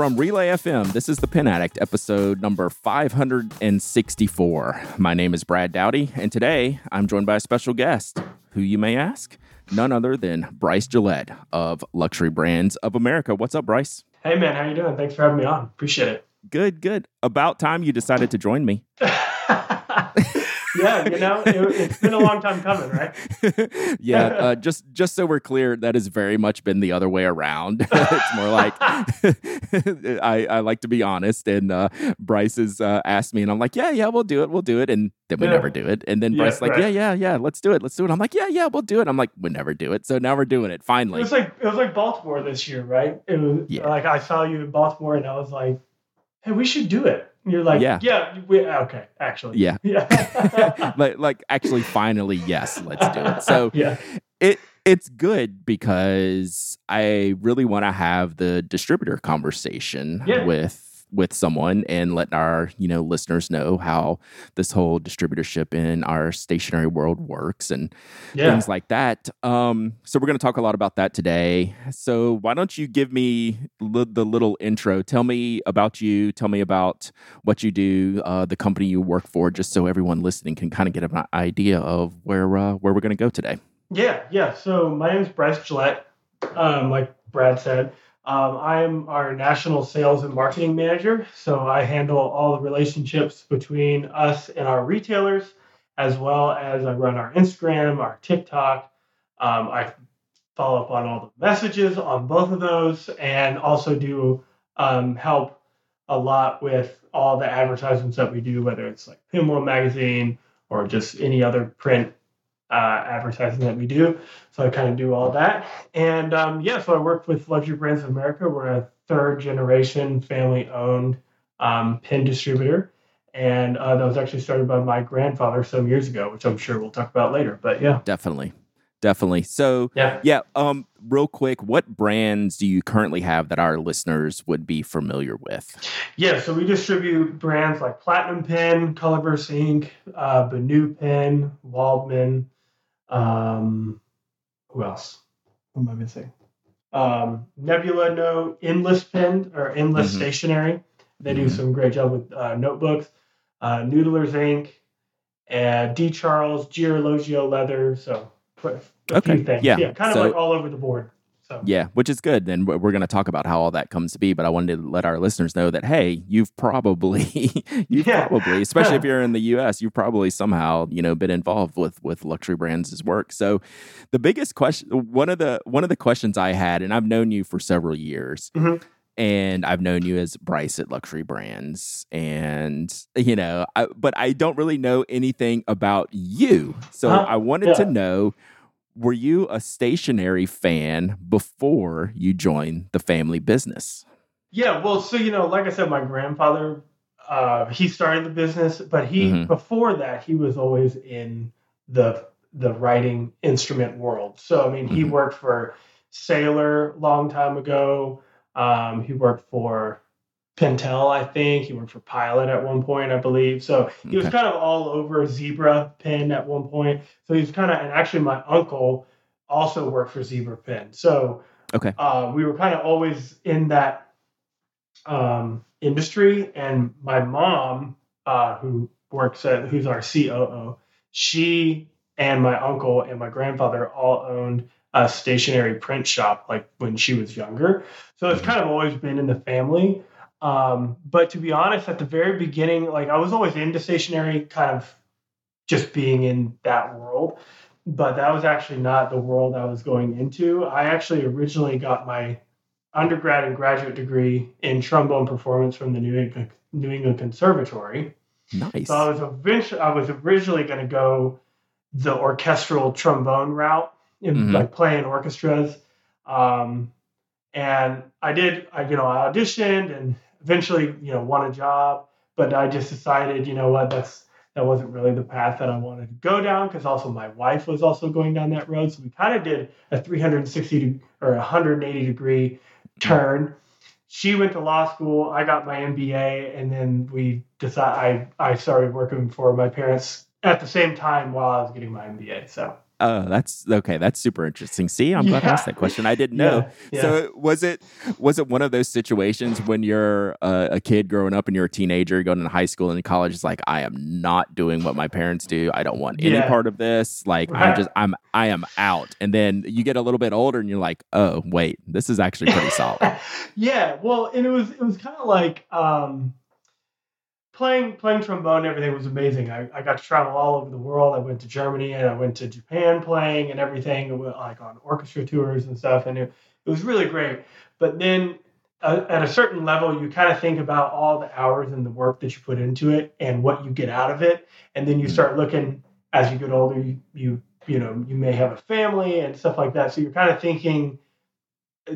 From Relay FM, this is The Pen Addict, episode number 564. My name is Brad Dowdy, and today I'm joined by a special guest, who you may ask, none other than Bryce Gillett of Luxury Brands of America. What's up, Bryce? Hey, man, how you doing? Thanks for having me on. Appreciate it. Good, good. About time you decided to join me. yeah, you know, it, has been a long time coming, right? yeah, uh, just just so we're clear, that has very much been the other way around. it's more like I, I like to be honest, and uh, Bryce has uh, asked me, and I'm like, yeah, yeah, we'll do it, we'll do it, and then we yeah. never do it, and then yeah, Bryce's like, right. yeah, yeah, yeah, let's do it, let's do it. I'm like, yeah, yeah, we'll do it. I'm like, we never do it, so now we're doing it finally. It was like it was like Baltimore this year, right? It was yeah. like I saw you in Baltimore, and I was like, hey, we should do it. You're like, yeah, yeah, we, okay, actually, yeah, yeah, like, like actually, finally, yes, let's do it. So, yeah, it it's good because I really want to have the distributor conversation yeah. with with someone and letting our you know listeners know how this whole distributorship in our stationery world works and yeah. things like that. Um, so we're going to talk a lot about that today. So why don't you give me li- the little intro? Tell me about you. Tell me about what you do uh, the company you work for just so everyone listening can kind of get an idea of where uh, where we're going to go today. Yeah yeah. So my name is bryce gillett. Um, like brad said um, I'm our national sales and marketing manager, so I handle all the relationships between us and our retailers, as well as I run our Instagram, our TikTok. Um, I follow up on all the messages on both of those, and also do um, help a lot with all the advertisements that we do, whether it's like Pen World Magazine or just any other print uh, advertising that we do. So I kind of do all that. And um, yeah, so I worked with Luxury Brands of America. We're a third generation family owned um, pen distributor. And uh, that was actually started by my grandfather some years ago, which I'm sure we'll talk about later. But yeah. Definitely. Definitely. So yeah, yeah. Um, real quick, what brands do you currently have that our listeners would be familiar with? Yeah, so we distribute brands like Platinum Pen, Colorverse Ink, uh, Benu Pen, Waldmann, um, who else? Who am I missing? Um, Nebula Note, Endless Pen or Endless mm-hmm. Stationery. They do mm-hmm. some great job with uh, notebooks. Uh, Noodler's Ink, and D. Charles, Girologio Leather. So a okay. few things. Yeah, yeah kind of so, like all over the board. So. Yeah, which is good. Then we're going to talk about how all that comes to be. But I wanted to let our listeners know that hey, you've probably, you've yeah. probably, especially if you're in the U.S., you've probably somehow you know been involved with with luxury brands' work. So, the biggest question, one of the one of the questions I had, and I've known you for several years. Mm-hmm and I've known you as Bryce at Luxury Brands, and you know, I, but I don't really know anything about you. So uh, I wanted yeah. to know were you a stationery fan before you joined the family business? Yeah, well, so you know, like I said, my grandfather uh, he started the business, but he mm-hmm. before that he was always in the the writing instrument world. So I mean, he mm-hmm. worked for Sailor long time ago. Um, he worked for Pentel, I think. He worked for Pilot at one point, I believe. So he was kind of all over Zebra Pen at one point. So he's kind of, and actually, my uncle also worked for Zebra Pen. So okay, uh, we were kind of always in that um, industry. And my mom, uh, who works at, who's our COO, she and my uncle and my grandfather all owned a stationery print shop like when she was younger. So it's mm-hmm. kind of always been in the family. Um, but to be honest, at the very beginning, like I was always into stationery, kind of just being in that world. But that was actually not the world I was going into. I actually originally got my undergrad and graduate degree in trombone performance from the New England, New England Conservatory. Nice. So I was eventually I was originally going to go the orchestral trombone route, in, mm-hmm. like playing orchestras. Um, and I did, I, you know, I auditioned and eventually, you know, won a job, but I just decided, you know what, that's that wasn't really the path that I wanted to go down because also my wife was also going down that road. So we kind of did a 360 or 180 degree turn. She went to law school. I got my MBA, and then we decided I I started working for my parents at the same time while I was getting my MBA. So Oh, that's okay. That's super interesting. See, I'm glad I asked that question. I didn't know. Yeah, yeah. So was it was it one of those situations when you're a, a kid growing up and you're a teenager going to high school and college? It's like I am not doing what my parents do. I don't want any part of this. Like I'm just I'm I am out. And then you get a little bit older and you're like, oh wait, this is actually pretty solid. yeah, well, and it was it was kind of like um, playing playing trombone. and Everything was amazing. I, I got to travel all over the world. I went to Germany and I went to Japan playing and everything. like on orchestra tours and stuff, and it, it was really great. But then uh, at a certain level, you kind of think about all the hours and the work that you put into it and what you get out of it, and then you start looking as you get older. You you you know you may have a family and stuff like that, so you're kind of thinking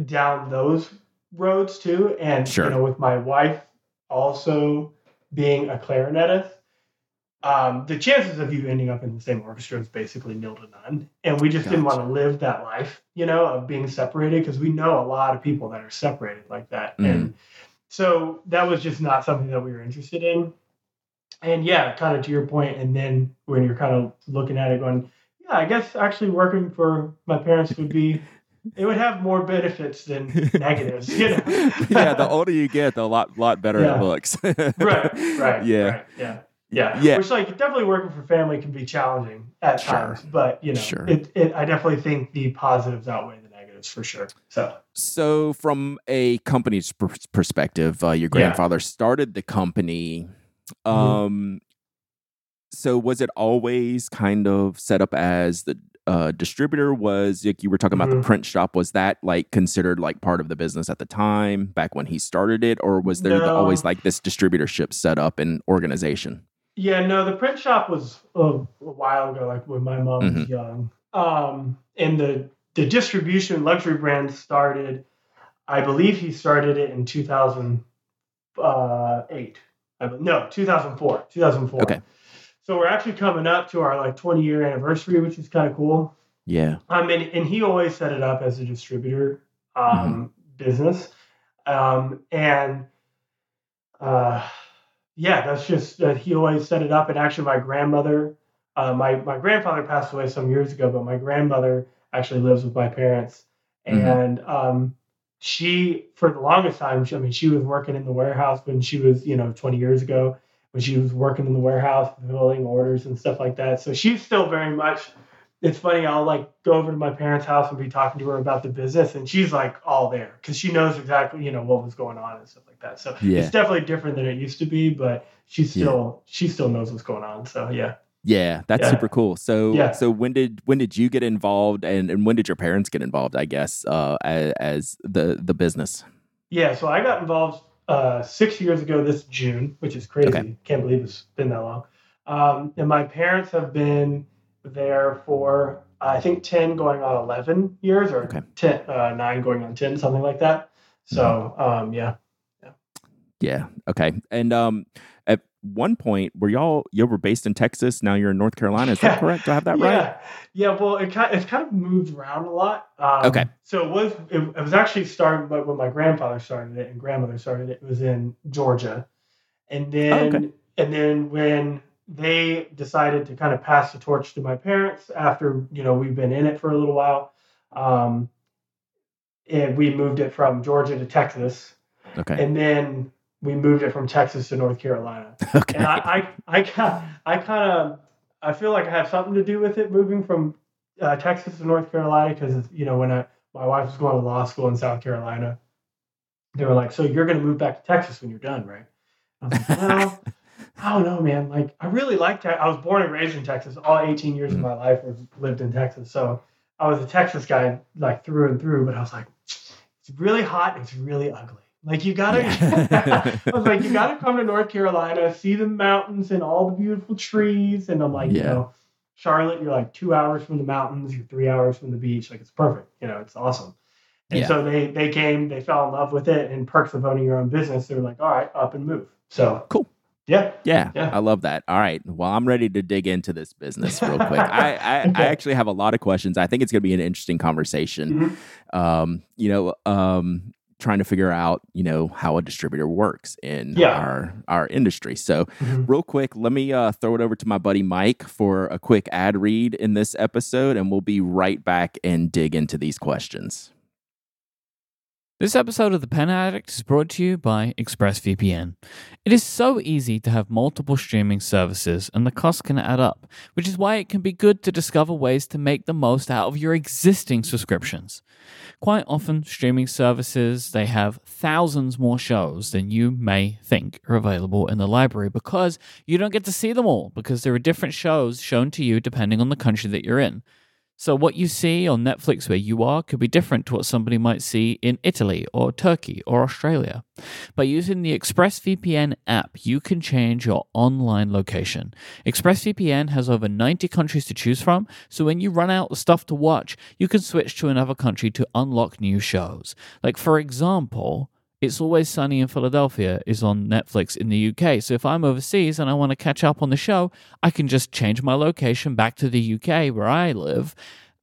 down those roads too. And Sure. you know, with my wife also being a clarinetist, um, the chances of you ending up in the same orchestra is basically nil to none. And we just didn't want to live that life, you know, of being separated because we know a lot of people that are separated like that. Mhm. And so that was just not something that we were interested in. And yeah, kind of to your point, and then when you're kind of looking at it going, yeah, I guess actually working for my parents would be it would have more benefits than negatives, you know. yeah, the older you get, the lot lot better Yeah. it looks. right, right, Yeah. right, yeah, yeah, Yeah. Which like definitely working for family can be challenging at Sure. times, but you know, Sure. it, it I definitely think the positives outweigh the negatives for sure. So So, from a company's per- perspective, uh, your Yeah. grandfather started the company. Mhm. Um, so was it always kind of set up as the uh, distributor? Was like you were talking about the Mhm. print shop? Was that like considered like part of the business at the time back when he started it, or was there No. always like this distributorship set up and organization? Yeah, no, the print shop was a, a while ago, like when my mom Mm-hmm. was young. Um, and the the distribution luxury brand started, I believe he started it in 2008. I no, 2004. 2004. Okay. So we're actually coming up to our like 20 year anniversary, which is kind of cool. Yeah. Um, and, and he always set it up as a distributor um, business. Um, and uh, yeah, that's just that he always set it up. And actually, my grandmother, uh, my, my grandfather passed away some years ago, but my grandmother actually lives with my parents. Mhm. And um, she, for the longest time, she, I mean, she was working in the warehouse when she was, you know, 20 years ago, when she was working in the warehouse, fulfilling orders and stuff like that. So she's still very much it's funny. I'll like go over to my parents' house and be talking to her about the business, and she's like all there because she knows exactly you know what was going on and stuff like that. So Yeah. it's definitely different than it used to be, but she Yeah. still she still knows what's going on. So yeah, Yeah, that's Yeah. super cool. So, Yeah. so when did when did you get involved, and, and when did your parents get involved? I guess uh, as, as the the business. yeah. So I got involved uh, six years ago this June, which is crazy. Okay. Can't believe it's been that long. Um, and my parents have been there for I think ten going on eleven years, or Okay. 10, uh, nine going on ten, something like that. So um, yeah. Yeah. Okay. And um, at one point, were y'all you were based in Texas? Now you're in North Carolina. Is that correct? Do I have that yeah. right? Yeah, well, it kind it's kind of moved around a lot. Um, Okay. So it was it, it was actually started when my grandfather started it and grandmother started it. It was in Georgia, and then Oh, okay. and then when they decided to kind of pass the torch to my parents after you know we've been in it for a little while, um, and we moved it from Georgia to Texas, Okay. and then we moved it from Texas to North Carolina okay. and I, I, I, I kind of, I feel like I have something to do with it moving from uh, Texas to North Carolina because you know when I, my wife was going to law school in South Carolina, they were like, "So you're going to move back to Texas when you're done, right?" I was like, "Well, I don't know, man. Like, I really like Texas. I was born and raised in Texas. All 18 years of my life was lived in Texas, so I was a Texas guy like through and through. But I was like, it's really hot. It's really ugly. Like you gotta. Yeah. I was like, you gotta come to North Carolina, see the mountains and all the beautiful trees. And I'm like, you Yeah. know, Charlotte, you're like two hours from the mountains, you're three hours from the beach. Like it's perfect. You know, it's awesome. And Yeah. so they they came, they fell in love with it, and perks of owning your own business. They were like, all right, up and move. So Cool. Yeah. Yeah, Yeah. I love that. All right. Well, I'm ready to dig into this business real quick. I, I, I actually have a lot of questions. I think it's going to be an interesting conversation. Mhm. Um, you know, um, trying to figure out, you know, how a distributor works in Yeah. our our industry. So, Mhm. real quick, let me uh, throw it over to my buddy Mike for a quick ad read in this episode, and we'll be right back and dig into these questions. This episode of The Pen Addict is brought to you by ExpressVPN. It is so easy to have multiple streaming services and the cost can add up, which is why it can be good to discover ways to make the most out of your existing subscriptions. Quite often, streaming services, they have thousands more shows than you may think are available in the library because you don't get to see them all because there are different shows shown to you depending on the country that you're in. So, what you see on Netflix where you are could be different to what somebody might see in Italy or Turkey or Australia. By using the ExpressVPN app, you can change your online location. ExpressVPN has over 90 countries to choose from, so when you run out of stuff to watch, you can switch to another country to unlock new shows. Like, for example, it's Always Sunny in Philadelphia is on Netflix in the UK. So if I'm overseas and I want to catch up on the show, I can just change my location back to the UK where I live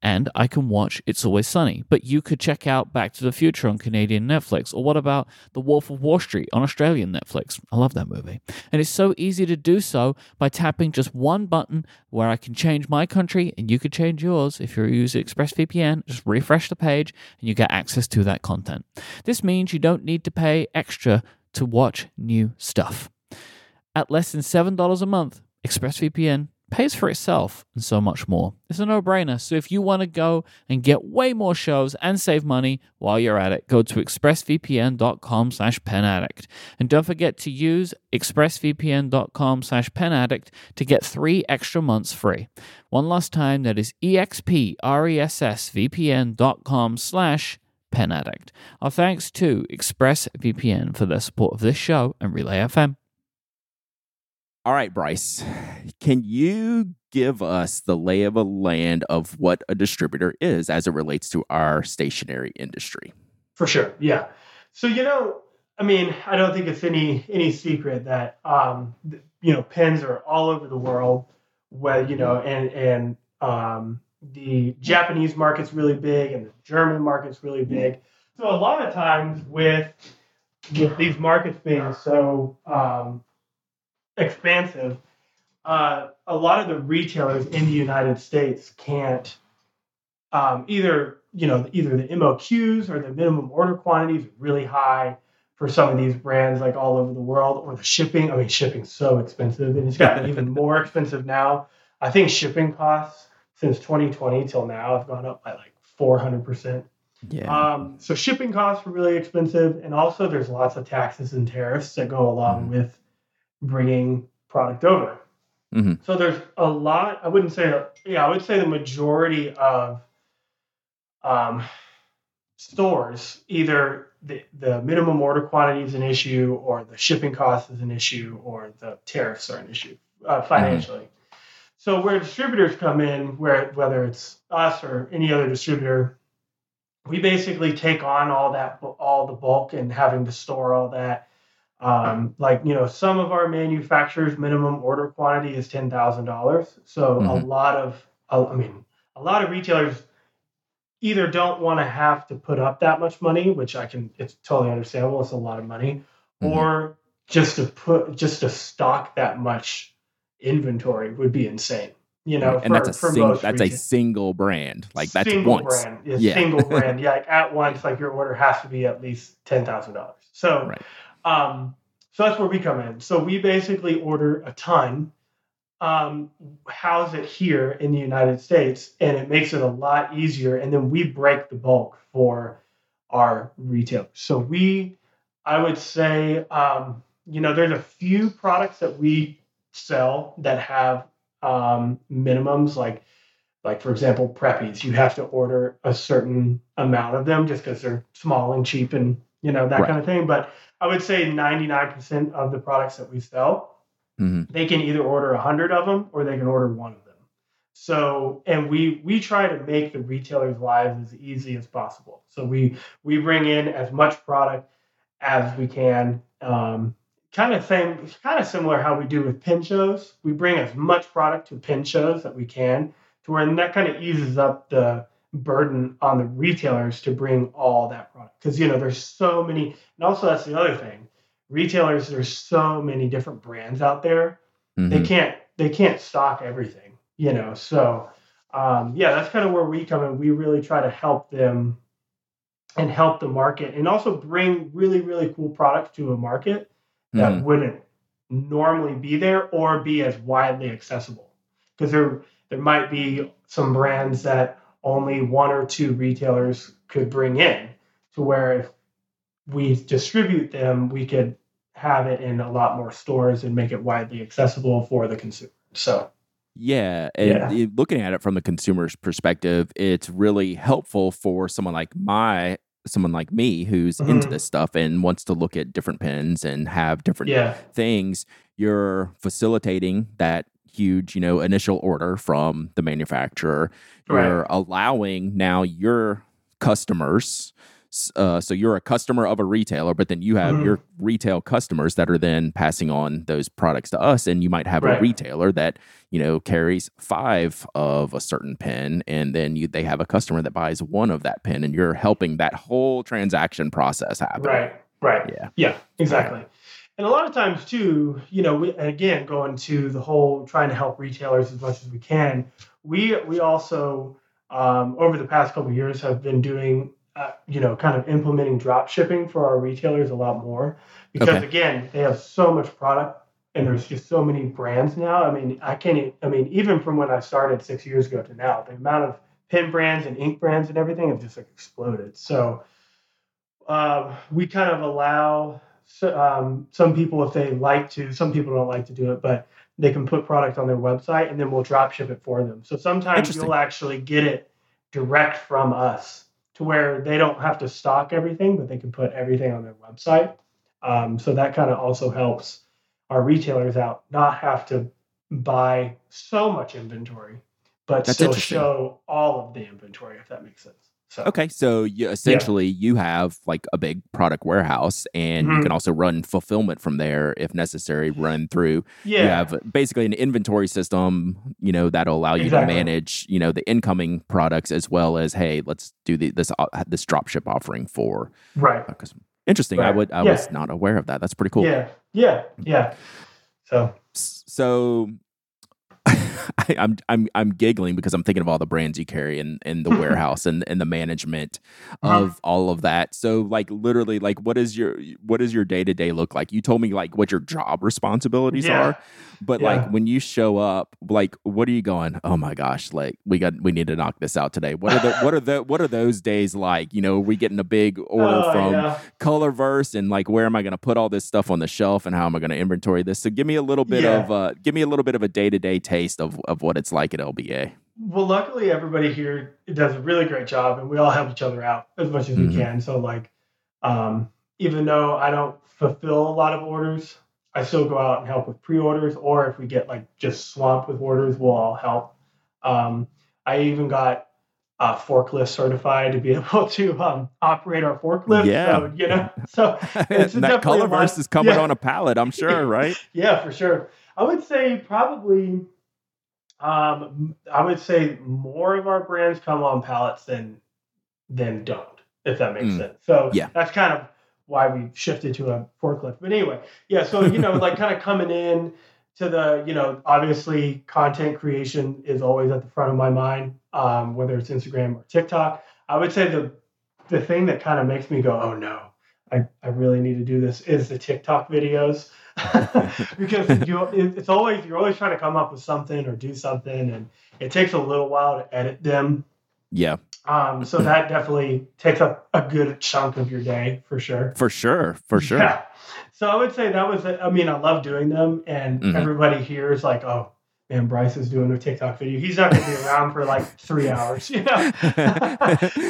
and I can watch It's Always Sunny. But you could check out Back to the Future on Canadian Netflix. Or what about The Wolf of Wall Street on Australian Netflix? I love that movie. And it's so easy to do so by tapping just one button where I can change my country and you could change yours. If you're using ExpressVPN, just refresh the page and you get access to that content. This means you don't need to pay extra to watch new stuff. At less than $7 a month, ExpressVPN pays for itself and so much more. It's a no-brainer. So if you want to go and get way more shows and save money while you're at it, go to expressvpn.com slash penaddict. And don't forget to use expressvpn.com slash penaddict to get three extra months free. One last time, that is expressvpn.com slash penaddict. Our thanks to ExpressVPN for their support of this show and Relay FM. All right, Bryce, can you give us the lay of a land of what a distributor is as it relates to our stationery industry? For sure, yeah. So you know, I mean, I don't think it's any any secret that um, you know pens are all over the world. Where you know, and and um, the Japanese market's really big, and the German market's really big. So a lot of times with with these markets being so um, expansive, uh, a lot of the retailers in the United States can't um, either you know either the MOQs or the minimum order quantities are really high for some of these brands like all over the world, or the shipping. I mean, shipping's so expensive, and it's gotten even more expensive now. I think shipping costs since 2020 till now have gone up by like 400 percent. Yeah. Um, so shipping costs are really expensive, and also there's lots of taxes and tariffs that go along Mhm. with bringing product over. Mhm. So there's a lot. I wouldn't say, yeah, I would say the majority of um, stores either the, the minimum order quantity is an issue, or the shipping cost is an issue, or the tariffs are an issue uh, financially. So where distributors come in, where whether it's us or any other distributor, we basically take on all that all the bulk and having to store all that. Um, like you know, some of our manufacturers' minimum order quantity is ten thousand dollars. So a Mhm. lot of, I mean, a lot of retailers either don't want to have to put up that much money, which I can, it's totally understandable. It's a lot of money, Mhm. or just to put, just to stock that much inventory would be insane. You know, and that's a for sing- most that's a single brand. Like that's single once. brand. Yeah, Yeah. single brand. Yeah, like at once, like your order has to be at least ten thousand dollars. So, Right. Um, so that's where we come in. So we basically order a ton, um, house it here in the United States, and it makes it a lot easier. And then we break the bulk for our retailers. So we, I would say, um, you know, there's a few products that we sell that have um, minimums like like for example preppies you have to order a certain amount of them just because they're small and cheap and you know that Right. kind of thing but i would say 99% of the products that we sell Mhm. they can either order 100 of them or they can order one of them. So and we we try to make the retailers lives as easy as possible. So we we bring in as much product as we can um, kind of same kind of similar how we do with pen shows. We bring as much product to pen shows that we can to where that kind of eases up the burden on the retailers to bring all that product. Because you know there's so many and also that's the other thing. Retailers there's so many different brands out there. Mhm. they can't they can't stock everything you know so um, yeah that's kind of where we come in. We really try to help them and help the market and also bring really really cool products to a market that Mhm. wouldn't normally be there or be as widely accessible. Because there there might be some brands that only one or two retailers could bring in to where if we distribute them we could have it in a lot more stores and make it widely accessible for the consumer so Yeah, and Yeah. looking at it from the consumer's perspective, it's really helpful for someone like my someone like me who's into Mhm. this stuff and wants to look at different pens and have different yeah things. You're facilitating that huge, you know, initial order from the manufacturer. Right. You're allowing now your customers. Uh, so you're a customer of a retailer, but then you have Mhm. your retail customers that are then passing on those products to us, and you might have a retailer that you know carries five of a certain pen, and then you they have a customer that buys one of that pen, and you're helping that whole transaction process happen. Right, right. Yeah. Yeah, exactly. And a lot of times too, you know, we, and again, going to the whole trying to help retailers as much as we can. We we also um, over the past couple of years have been doing, uh, you know, kind of implementing drop shipping for our retailers a lot more because Okay. again, they have so much product and there's just so many brands now. I mean, I can't. I mean, even from when I started six years ago to now, the amount of pen brands and ink brands and everything have just like exploded. So um, we kind of allow um, some people if they like to some people don't like to do it but they can put product on their website and then we'll drop ship it for them. So sometimes you'll actually get it direct from us to where they don't have to stock everything but they can put everything on their website. Um, so that kind of also helps our retailers out not have to buy so much inventory but That's still show all of the inventory if that makes sense so Okay, so you, essentially you have like a big product warehouse, and you Mhm. can also run fulfillment from there if necessary. Run through. yeah You have basically an inventory system, you know, that'll allow you Exactly. to manage, you know, the incoming products as well as, hey, let's do the, this uh, this drop ship offering for. right uh, interesting. I would I Yeah. was not aware of that. That's pretty cool. Yeah, yeah, yeah. So So. I, I'm I'm I'm giggling because I'm thinking of all the brands you carry in, in the warehouse and and the management Uh-huh. of all of that. So like literally like what is your what does your day to day look like? You told me like what your job responsibilities Yeah. are, but Yeah. like when you show up, like what are you going? Oh my gosh, like we got we need to knock this out today. What are the what are the what are those days like? You know, are we getting a big order Oh, from yeah. Colorverse and like where am I going to put all this stuff on the shelf and how am I going to inventory this? So give me a little bit of uh give me a little bit of a day to day taste of of what it's like at LBA. Well, luckily everybody here does a really great job, and we all help each other out as much as Mhm. we can. So like, um, even though I don't fulfill a lot of orders, I still go out and help with pre-orders, or if we get like just swamped with orders, we'll all help. Um, I even got uh, forklift certified to be able to um, operate our forklift. Yeah. So, you know, so It's that definitely a is coming yeah. on a pallet, I'm sure, right? Yeah, for sure. I would say probably, um, I would say more of our brands come on pallets than than don't, if that makes Mm. sense. So Yeah. that's kind of why we shifted to a forklift. But anyway, yeah. So you know, like kind of coming in to the, you know, obviously content creation is always at the front of my mind, um, whether it's Instagram or TikTok. I would say the the thing that kind of makes me go, oh no, I, I really need to do this is the TikTok videos. because you, it's always you're always trying to come up with something or do something and it takes a little while to edit them. Yeah, Um, so that definitely takes up a good chunk of your day for sure. for sure, for sure. Yeah. So I would say that was I mean I love doing them and Mhm. everybody here is like, oh man, Bryce is doing a TikTok video. He's not gonna be around for like three hours, you know.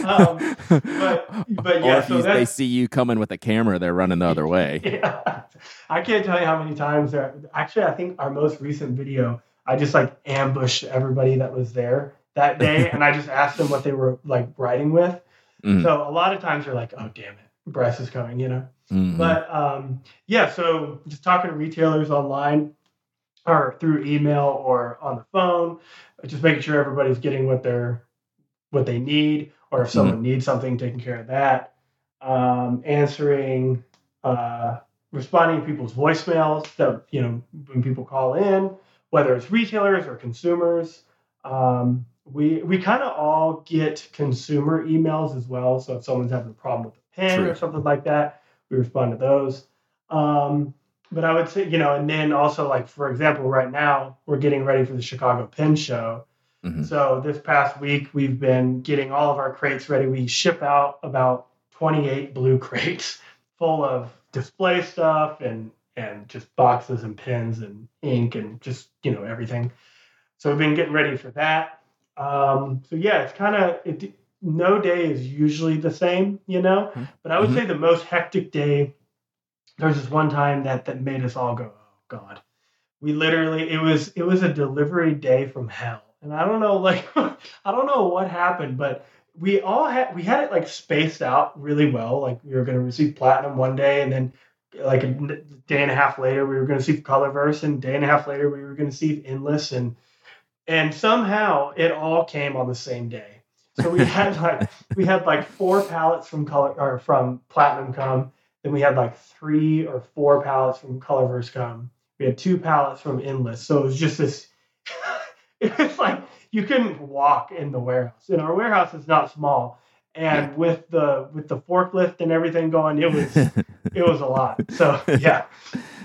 um, but but or yeah, if so you, they see you coming with a camera, they're running the other way. yeah. I can't tell you how many times there. Actually, I think our most recent video, I just like ambushed everybody that was there that day, and I just asked them what they were like writing with. Mhm, So a lot of times you're like, oh damn it, Bryce is coming, you know. mhm. But um, yeah, so just talking to retailers online or through email or on the phone, just making sure everybody's getting what they're what they need, or if someone mm-hmm. needs something, taking care of that. Um, answering, uh, responding to people's voicemails that you know when people call in, whether it's retailers or consumers. Um, we we kind of all get consumer emails as well. So if someone's having a problem with a pen True. or something like that, we respond to those. Um, but I would say, you know, and then also like for example, right now we're getting ready for the Chicago Pen Show. Mm-hmm. So this past week we've been getting all of our crates ready. We ship out about 28 blue crates full of display stuff and and just boxes and pens and ink and just you know everything. So we've been getting ready for that. Um, so yeah, it's kind of it. No day is usually the same, you know. Mm-hmm. But I would mm-hmm. say the most hectic day. There's this one time that that made us all go, "Oh God!" We literally it was it was a delivery day from hell, and I don't know like I don't know what happened, but we all had we had it like spaced out really well. Like we were going to receive platinum one day, and then like a day and a half later we were going to see colorverse, and day and a half later we were going to see endless, and and somehow it all came on the same day. So we had like we had like four pallets from color or from platinum come. Then we had like three or four pallets from colorverse come. We had two pallets from endless. So it was just this. it was like you couldn't walk in the warehouse. And our warehouse is not small. And with the with the forklift and everything going, it was it was a lot. So yeah,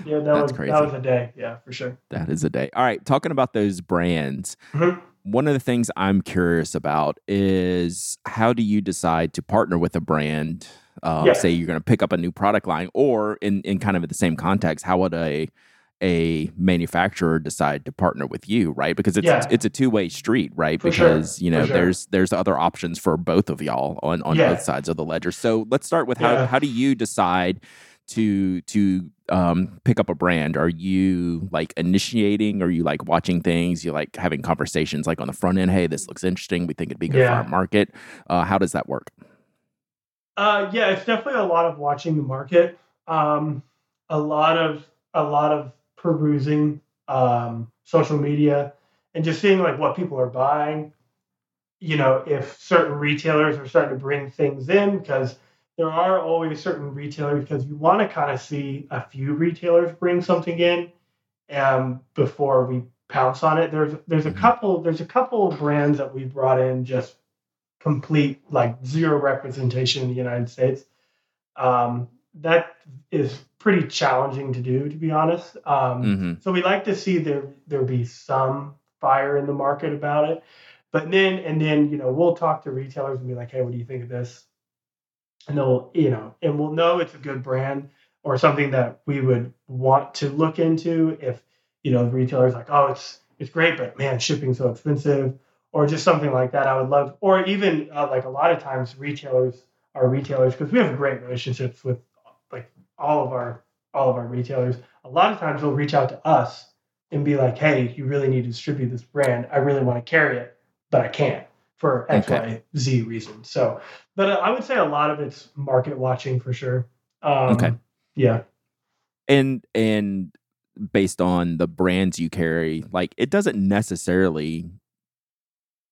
yeah, that That's was crazy. that was a day. Yeah, for sure. That is a day. All right, talking about those brands. Mm-hmm. One of the things I'm curious about is how do you decide to partner with a brand? Uh, yeah. Say you're going to pick up a new product line, or in in kind of the same context, how would a a manufacturer decide to partner with you, right? Because it's yeah. it's a two way street, right? For because sure. you know sure. there's there's other options for both of y'all on on yeah. both sides of the ledger. So let's start with how how do you decide to to um, pick up a brand? Are you like initiating? Are you like watching things? You like having conversations like on the front end? Hey, this looks interesting. We think it'd be good for our market. Uh, how does that work? Uh, yeah, it's definitely a lot of watching the market. Um, a lot of a lot of perusing um, social media and just seeing like what people are buying. You know, if certain retailers are starting to bring things in, because there are always certain retailers, because you want to kind of see a few retailers bring something in um, before we pounce on it. There's there's a mm-hmm. couple there's a couple of brands that we brought in just complete like zero representation in the United States. Um, that is pretty challenging to do, to be honest. Um, mm-hmm. So we like to see there there be some fire in the market about it, but then and then you know we'll talk to retailers and be like, hey, what do you think of this? And they'll you know and we'll know it's a good brand or something that we would want to look into if you know the retailer's like, oh, it's it's great, but man, shipping's so expensive, or just something like that. I would love, or even uh, like a lot of times retailers are retailers because we have great relationships with like all of our all of our retailers, a lot of times they'll reach out to us and be like, "Hey, you really need to distribute this brand. I really want to carry it, but I can't for X, okay. Y, Z reason." So, but I would say a lot of it's market watching for sure. Um, okay. Yeah. And and based on the brands you carry, like it doesn't necessarily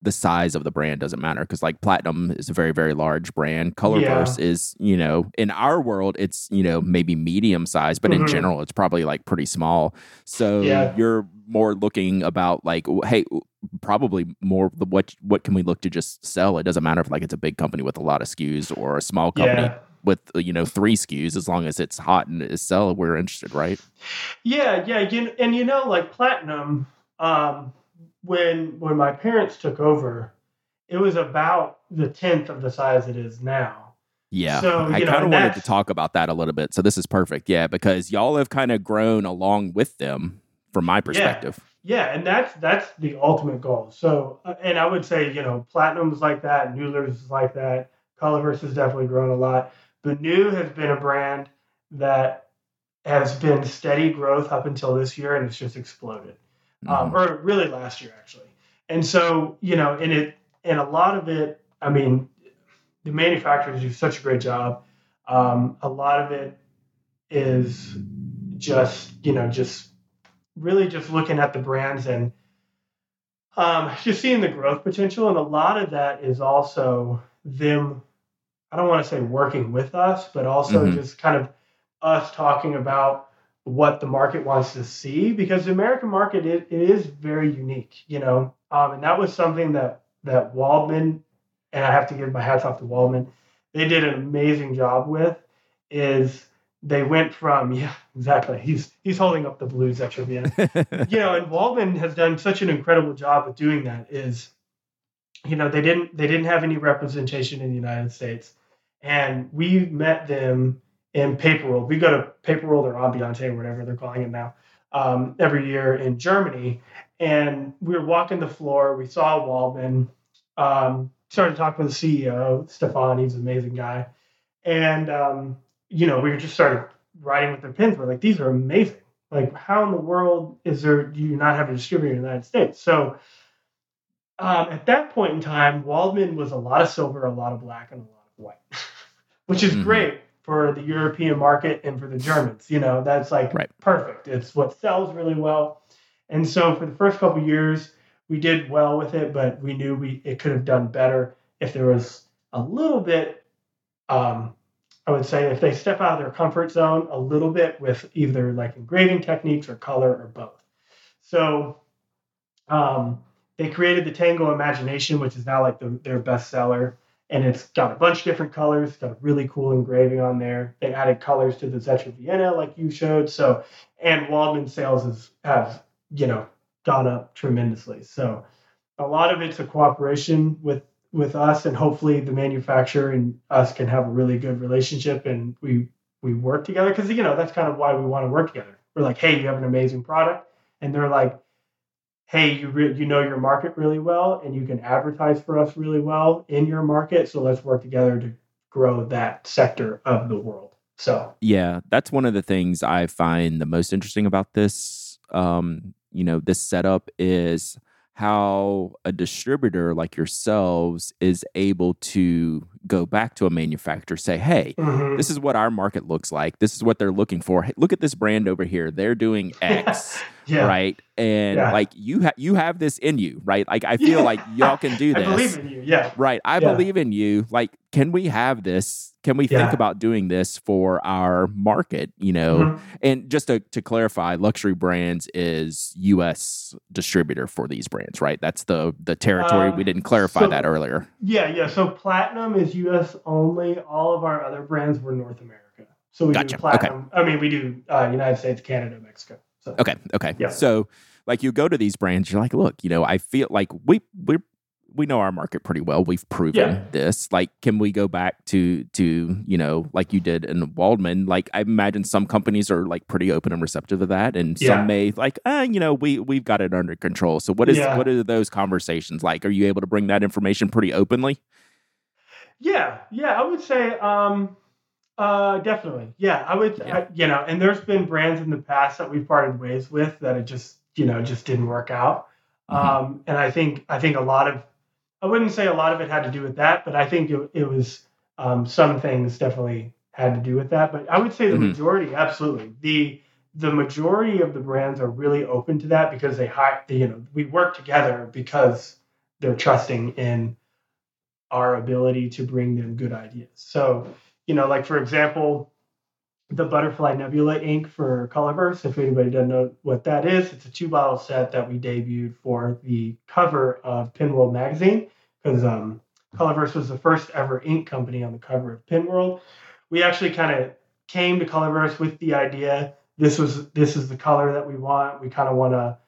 the size of the brand doesn't matter because like platinum is a very very large brand colorverse yeah. is you know in our world it's you know maybe medium size but mm-hmm. in general it's probably like pretty small so yeah. you're more looking about like hey probably more the what what can we look to just sell it doesn't matter if like it's a big company with a lot of SKUs or a small company yeah. with you know three SKUs as long as it's hot and is sell we're interested right yeah yeah you, and you know like platinum um when when my parents took over, it was about the tenth of the size it is now. Yeah. So, I kind of wanted to talk about that a little bit. So this is perfect. Yeah, because y'all have kind of grown along with them from my perspective. Yeah. yeah, and that's that's the ultimate goal. So uh, and I would say, you know, Platinum's like that, Noodler's is like that. Colorverse has definitely grown a lot. But New has been a brand that has been steady growth up until this year and it's just exploded um, mm-hmm. or really last year actually. And so you know, and it and a lot of it, I mean, the manufacturers do such a great job. Um, a lot of it is just you know just really just looking at the brands and um, just seeing the growth potential, and a lot of that is also them. I don't want to say working with us, but also Mhm. just kind of us talking about what the market wants to see because the American market it, it is very unique, you know, um, and that was something that that Waldmann and I have to give my hats off to Waldmann. They did an amazing job with is they went from yeah exactly he's he's holding up the blues at Vienna you know, and Waldmann has done such an incredible job of doing that. Is you know they didn't they didn't have any representation in the United States, and we met them in Paper World. We go to Paper World or Ambiente or whatever they're calling it now um, every year in Germany, and we were walking the floor. We saw Waldmann. Um, started talking with the CEO Stefan. He's an amazing guy, and um, you know we just started writing with their pins. We're like, these are amazing like how in the world is there do you not have a distributor in the united states so um, at that point in time waldmann was a lot of silver a lot of black and a lot of white which is Mhm. great for the european market and for the germans you know that's like Right. perfect it's what sells really well and so for the first couple years we did well with it but we knew we it could have done better if there was a little bit um, I would say if they step out of their comfort zone a little bit with either like engraving techniques or color or both. So um, they created the Tango Imagination, which is now like the, their best seller. And it's got a bunch of different colors, it's got a really cool engraving on there. They added colors to the Xetra Vienna, like you showed. So, and Waldmann sales has, have, you know, gone up tremendously. So, a lot of it's a cooperation with with us and hopefully the manufacturer and us can have a really good relationship and we we work together because you know that's kind of why we want to work together we're like hey you have an amazing product and they're like hey you re- you know your market really well and you can advertise for us really well in your market so let's work together to grow that sector of the world so Yeah, that's one of the things I find the most interesting about this. Um, you know, this setup is how a distributor like yourselves is able to go back to a manufacturer, say, "Hey, mhm. this is what our market looks like. This is what they're looking for. Hey, look at this brand over here. They're doing X." yeah Right, and Yeah. like you have you have this in you, right? Like I feel Yeah. like y'all can do this i believe in you yeah Right. I believe in you. Like, can we have this? Can we think about doing this for our market? You know, Mhm. and just to, to clarify, Luxury Brands is U.S. distributor for these brands, right? That's the the territory. Um, we didn't clarify so- that earlier. Yeah, yeah. So platinum is U.S. only. All of our other brands were North America. So we Gotcha. do platinum. I mean, we do uh, United States, Canada, Mexico. So Okay. Okay. Yeah. So, like, you go to these brands, you're like, look, you know, I feel like we we we know our market pretty well. We've proven Yeah. this. Like, can we go back to to you know, like you did in Waldmann? Like, I imagine some companies are like pretty open and receptive of that, and Yeah. some may like, ah, you know, we we've got it under control. So, what is Yeah. what are those conversations like? Are you able to bring that information pretty openly? Yeah, yeah. I would say, um, uh, definitely. Yeah, I would. Yeah. I, you know, and there's been brands in the past that we've parted ways with that it just, you know, just didn't work out. Mhm. Um, and I think, I think a lot of, I wouldn't say a lot of it had to do with that, but I think it, it was um, some things definitely had to do with that. But I would say the Mhm. majority, absolutely. The the majority of the brands are really open to that because they hire, you know, we work together because they're trusting in our ability to bring them good ideas. So, you know, like for example, the Butterfly Nebula ink for Colorverse. If anybody doesn't know what that is, it's a two bottle set that we debuted for the cover of Pen World magazine because um, Colorverse was the first ever ink company on the cover of Pen World. We actually kind of came to Colorverse with the idea this was this is the color that we want. We kind of want a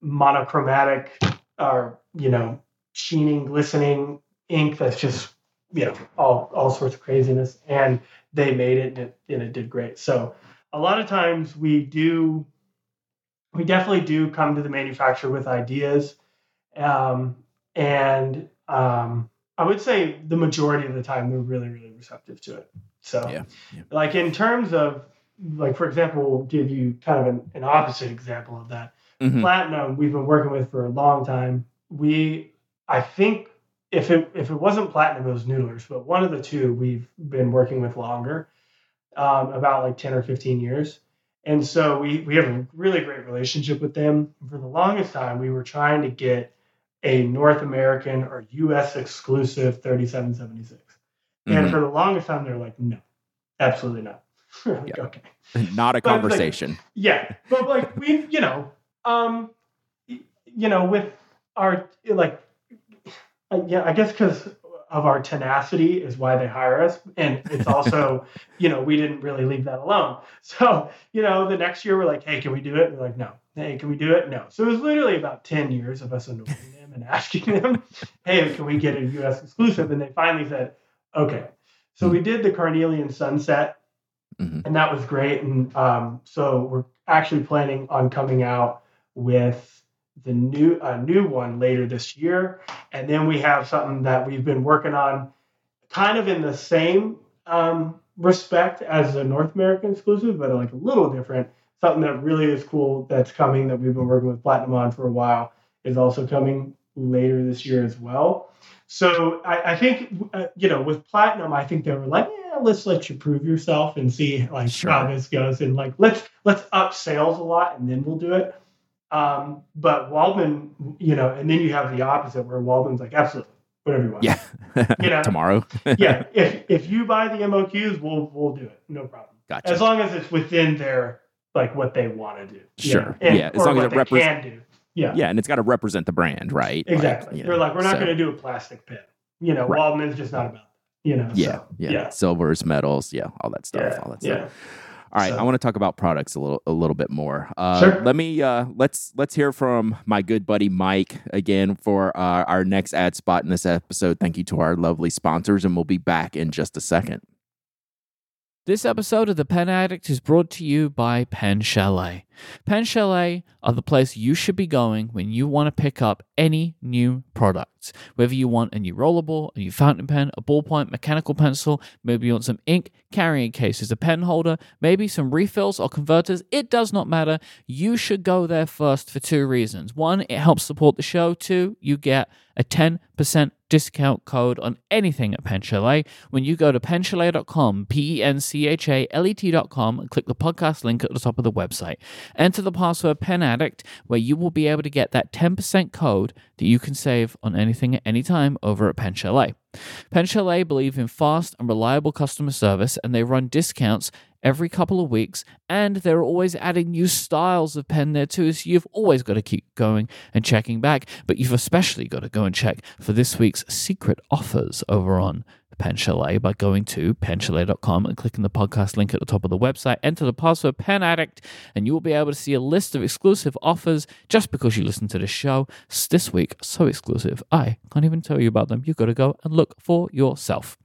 monochromatic or you know sheening, glistening ink that's just you know all all sorts of craziness and they made it and it, and it did great so a lot of times we do we definitely do come to the manufacturer with ideas um, and um, i would say the majority of the time they're really really receptive to it so Yeah, yeah. like in terms of like for example we'll give you kind of an, an opposite example of that Mhm. platinum we've been working with for a long time we i think if it if it wasn't platinum it was noodlers but one of the two we've been working with longer um, about like 10 or 15 years and so we we have a really great relationship with them for the longest time we were trying to get a North American or US exclusive 3776. And Mhm. for the longest time, they're like, no, absolutely not. Like, Yeah. Okay. Not a But, like, conversation. Yeah, but like we, you know, um, you know, with our like, yeah, I guess because of our tenacity is why they hire us, and it's also, you know, we didn't really leave that alone. So, you know, the next year we're like, hey, can we do it? And they're like, no. Hey, can we do it? No. So it was literally about ten years of us annoying them and asking them, hey, can we get a U.S. exclusive? And they finally said, okay. So we did the Carnelian Sunset Mhm. and that was great. And um, so we're actually planning on coming out with the new a new one later this year, and then we have something that we've been working on, kind of in the same um, respect as the North American exclusive, but like a little different. Something that really is cool that's coming that we've been working with Platinum on for a while is also coming later this year as well. So I, I think uh, you know with platinum, I think they were like, yeah, let's let you prove yourself and see like Sure. how this goes, and like let's let's up sales a lot, and then we'll do it. Um, but Waldmann, you know, and then you have the opposite where Waldmann's like, absolutely, whatever you want. Yeah. You know? Tomorrow. yeah. If if you buy the MOQs, we'll we'll do it, no problem. Gotcha. As long as it's within their like what they want to do. you Sure. know, and- Yeah, as long as it they repres- can do. Yeah. yeah, and it's got to represent the brand, right? Exactly. know, They're like, we're not so- going to do a plastic pin. You know, Right. Waldmann's just not about that. You know. Yeah, so, yeah, yeah. silvers, metals, yeah, all that stuff, Yeah. all that stuff. Yeah. All right, So- I want to talk about products a little a little bit more. Uh, Sure. Let me uh, let's let's hear from my good buddy Mike again for uh, our next ad spot in this episode. Thank you to our lovely sponsors, and we'll be back in just a second. This episode of The Pen Addict is brought to you by Pen Chalet. Pen Chalet are the place you should be going when you want to pick up any new products. Whether you want a new rollerball, a new fountain pen, a ballpoint, mechanical pencil, maybe you want some ink, carrying cases, a pen holder, maybe some refills or converters, it does not matter. You should go there first for two reasons. One, it helps support the show. Two, you get a 10% discount code on anything at Pen Chalet when you go to penchalet.com, P E N C H A L E T.com, and click the podcast link at the top of the website. Enter the password Pen Addict, where you will be able to get that 10% code that you can save on anything at any time over at Pen Chalet. Pen Chalet believe in fast and reliable customer service, and they run discounts every couple of weeks, and they're always adding new styles of pen there too. So you've always got to keep going and checking back, but you've especially got to go and check for this week's secret offers over on Pen Chalet by going to penchalet.com and clicking the podcast link at the top of the website. Enter the password Pen Addict, and you will be able to see a list of exclusive offers just because you listen to the show. This week, so exclusive, I can't even tell you about them. You've got to go and look for yourself.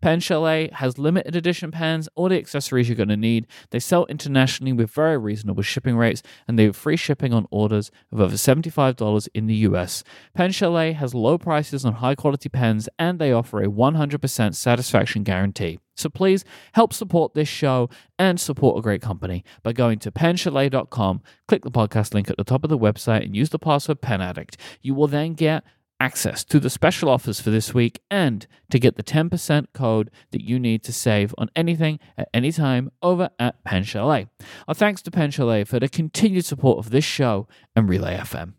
Pen Chalet has limited edition pens, all the accessories you're going to need. They sell internationally with very reasonable shipping rates, and they have free shipping on orders of over $75 in the US. Pen Chalet has low prices on high quality pens, and they offer a 100% satisfaction guarantee. So please help support this show and support a great company by going to penchalet.com, click the podcast link at the top of the website, and use the password PenAddict. You will then get access to the special offers for this week and to get the 10% code that you need to save on anything at any time over at Pen Chalet. Our thanks to Pen Chalet for the continued support of this show and Relay FM.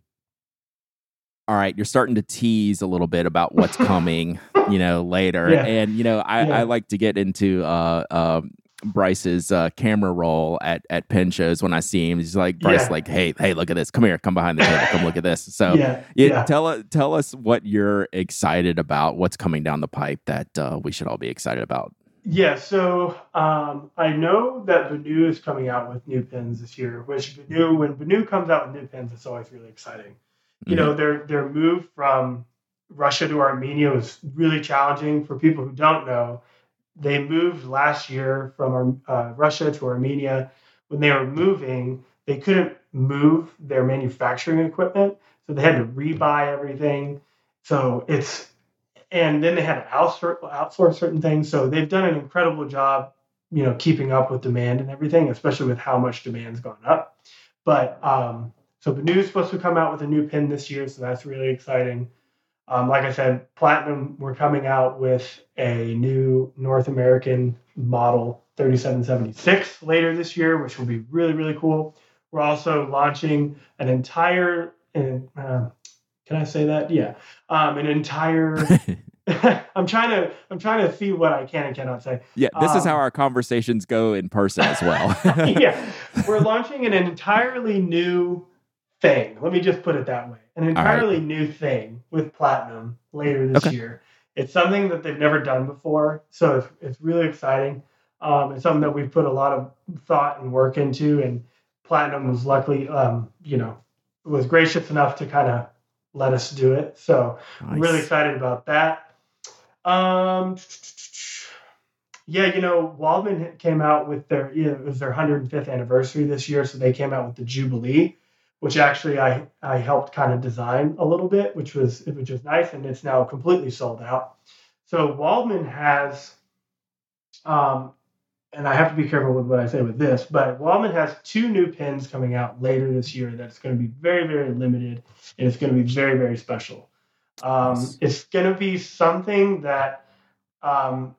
All right, you're starting to tease a little bit about what's coming, you know, later, Yeah. and you know, I, Yeah. I like to get into uh, um, Bryce's uh, camera roll at at pen shows when I see him. He's like, Bryce, Yeah. like, hey, hey, look at this. Come here, come behind the table, come look at this. So, yeah, yeah, yeah. tell us tell us what you're excited about. What's coming down the pipe that uh, we should all be excited about. Yeah, so um, I know that Benu is coming out with new pins this year. Which Benu, when Benu comes out with new pins, it's always really exciting. You Mm-hmm. know, their their move from Russia to Armenia was really challenging. For people who don't know, they moved last year from uh, Russia to Armenia. When they were moving, they couldn't move their manufacturing equipment, so they had to rebuy everything. So it's and then they had to outsource, outsource certain things. So they've done an incredible job, you know, keeping up with demand and everything, especially with how much demand's gone up. But um, so Benu is supposed to come out with a new pin this year, so that's really exciting. Um, like I said, Platinum, we're coming out with a new North American model 3776 later this year, which will be really, really cool. We're also launching an entire uh, Can I say that? Yeah. Um, an entire. I'm trying to I'm trying to see what I can and cannot say. Yeah, this Um, is how our conversations go in person as well. yeah, we're launching an entirely new thing. Let me just put it that way: an right. entirely new thing with Platinum later this Okay. year. It's something that they've never done before, so it's it's really exciting. Um, it's something that we've put a lot of thought and work into, and Platinum was luckily, um, you know, was gracious enough to kind of let us do it. So I'm really excited about that. Um, yeah, you know, Waldmann came out with their, you know, it was their 105th anniversary this year, so they came out with the Jubilee, which actually I I helped kind of design a little bit, which was which was nice, and it's now completely sold out. So Waldmann has, um, and I have to be careful with what I say with this, but Waldmann has two new pins coming out later this year that's going to be very very limited, and it's going to be very very special. Um, Nice. It's going to be something that um,